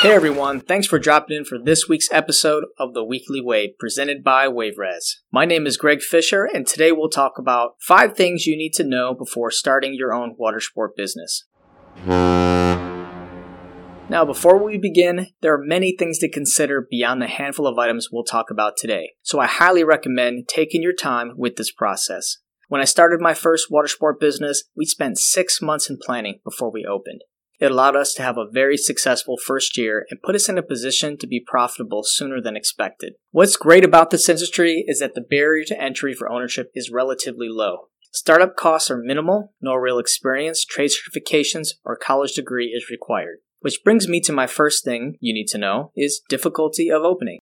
Hey everyone, thanks for dropping in for this week's episode of the Weekly Wave presented by WaveRez. My name is Greg Fisher and today we'll talk about five things you need to know before starting your own water sport business. Now, before we begin, there are many things to consider beyond the handful of items we'll talk about today, so I highly recommend taking your time with this process. When I started my first water sport business, we spent six months in planning before we opened. It allowed us to have a very successful first year and put us in a position to be profitable sooner than expected. What's great about this industry is that the barrier to entry for ownership is relatively low. Startup costs are minimal, no real experience, trade certifications, or college degree is required. Which brings me to my first thing you need to know is difficulty of opening.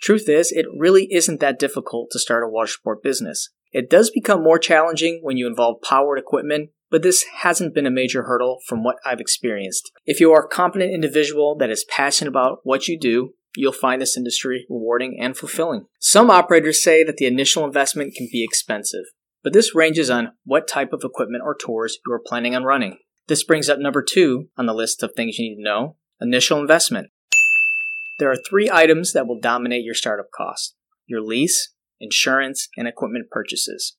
Truth is, it really isn't that difficult to start a water sport business. It does become more challenging when you involve powered equipment but this hasn't been a major hurdle from what I've experienced. If you are a competent individual that is passionate about what you do, you'll find this industry rewarding and fulfilling. Some operators say that the initial investment can be expensive, but this ranges on what type of equipment or tours you are planning on running. This brings up number two on the list of things you need to know initial investment. There are three items that will dominate your startup cost your lease, insurance, and equipment purchases.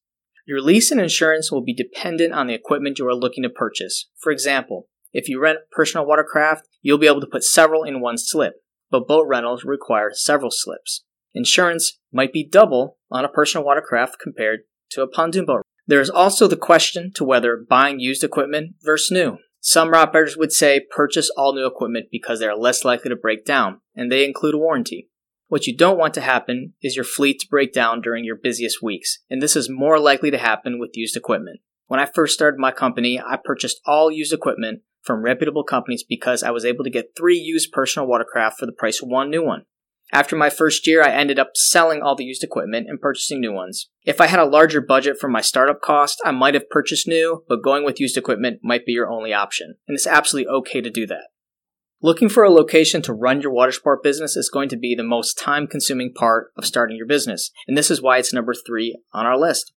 Your lease and insurance will be dependent on the equipment you are looking to purchase. For example, if you rent personal watercraft, you'll be able to put several in one slip, but boat rentals require several slips. Insurance might be double on a personal watercraft compared to a pontoon boat. There is also the question to whether buying used equipment versus new. Some operators would say purchase all new equipment because they are less likely to break down, and they include a warranty. What you don't want to happen is your fleet to break down during your busiest weeks, and this is more likely to happen with used equipment. When I first started my company, I purchased all used equipment from reputable companies because I was able to get three used personal watercraft for the price of one new one. After my first year, I ended up selling all the used equipment and purchasing new ones. If I had a larger budget for my startup cost, I might have purchased new, but going with used equipment might be your only option, and it's absolutely okay to do that. Looking for a location to run your water sport business is going to be the most time consuming part of starting your business, and this is why it's number three on our list.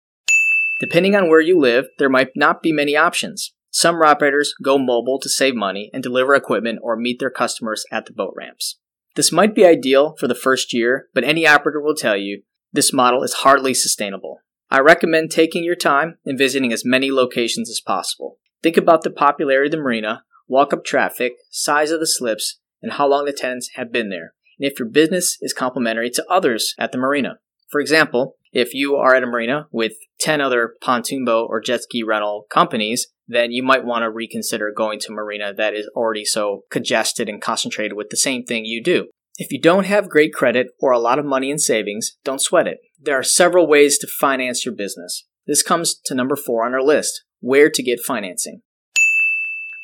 Depending on where you live, there might not be many options. Some operators go mobile to save money and deliver equipment or meet their customers at the boat ramps. This might be ideal for the first year, but any operator will tell you this model is hardly sustainable. I recommend taking your time and visiting as many locations as possible. Think about the popularity of the marina, walk up traffic, size of the slips, and how long the tenants have been there, and if your business is complementary to others at the marina. For example, if you are at a marina with 10 other pontoon boat or jet ski rental companies, then you might want to reconsider going to a marina that is already so congested and concentrated with the same thing you do. If you don't have great credit or a lot of money in savings, don't sweat it. There are several ways to finance your business. This comes to number four on our list where to get financing.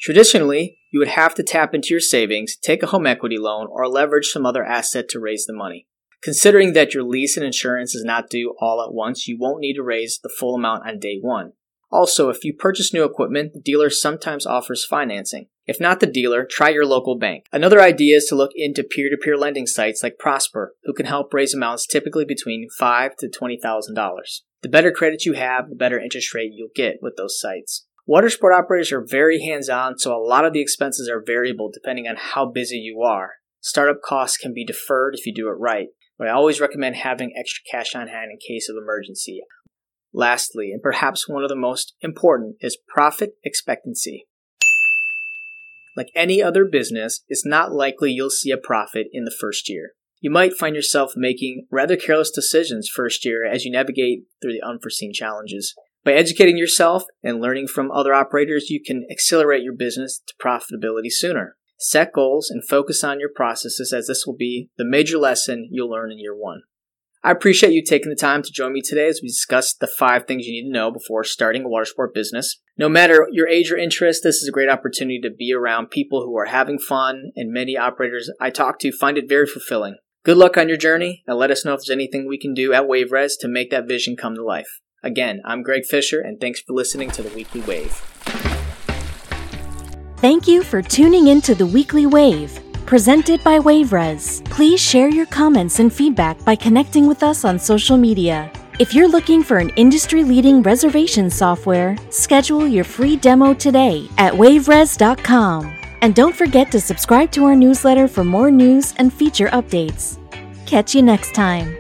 Traditionally, you would have to tap into your savings, take a home equity loan, or leverage some other asset to raise the money. Considering that your lease and insurance is not due all at once, you won't need to raise the full amount on day one. Also, if you purchase new equipment, the dealer sometimes offers financing. If not the dealer, try your local bank. Another idea is to look into peer-to-peer lending sites like Prosper, who can help raise amounts typically between five to twenty thousand dollars. The better credit you have, the better interest rate you'll get with those sites. Water sport operators are very hands on, so a lot of the expenses are variable depending on how busy you are. Startup costs can be deferred if you do it right, but I always recommend having extra cash on hand in case of emergency. Lastly, and perhaps one of the most important, is profit expectancy. Like any other business, it's not likely you'll see a profit in the first year. You might find yourself making rather careless decisions first year as you navigate through the unforeseen challenges. By educating yourself and learning from other operators, you can accelerate your business to profitability sooner. Set goals and focus on your processes as this will be the major lesson you'll learn in year one. I appreciate you taking the time to join me today as we discuss the five things you need to know before starting a water sport business. No matter your age or interest, this is a great opportunity to be around people who are having fun, and many operators I talk to find it very fulfilling. Good luck on your journey, and let us know if there's anything we can do at WaveRez to make that vision come to life. Again, I'm Greg Fisher, and thanks for listening to the Weekly Wave. Thank you for tuning in to the Weekly Wave, presented by WaveRez. Please share your comments and feedback by connecting with us on social media. If you're looking for an industry leading reservation software, schedule your free demo today at waverez.com. And don't forget to subscribe to our newsletter for more news and feature updates. Catch you next time.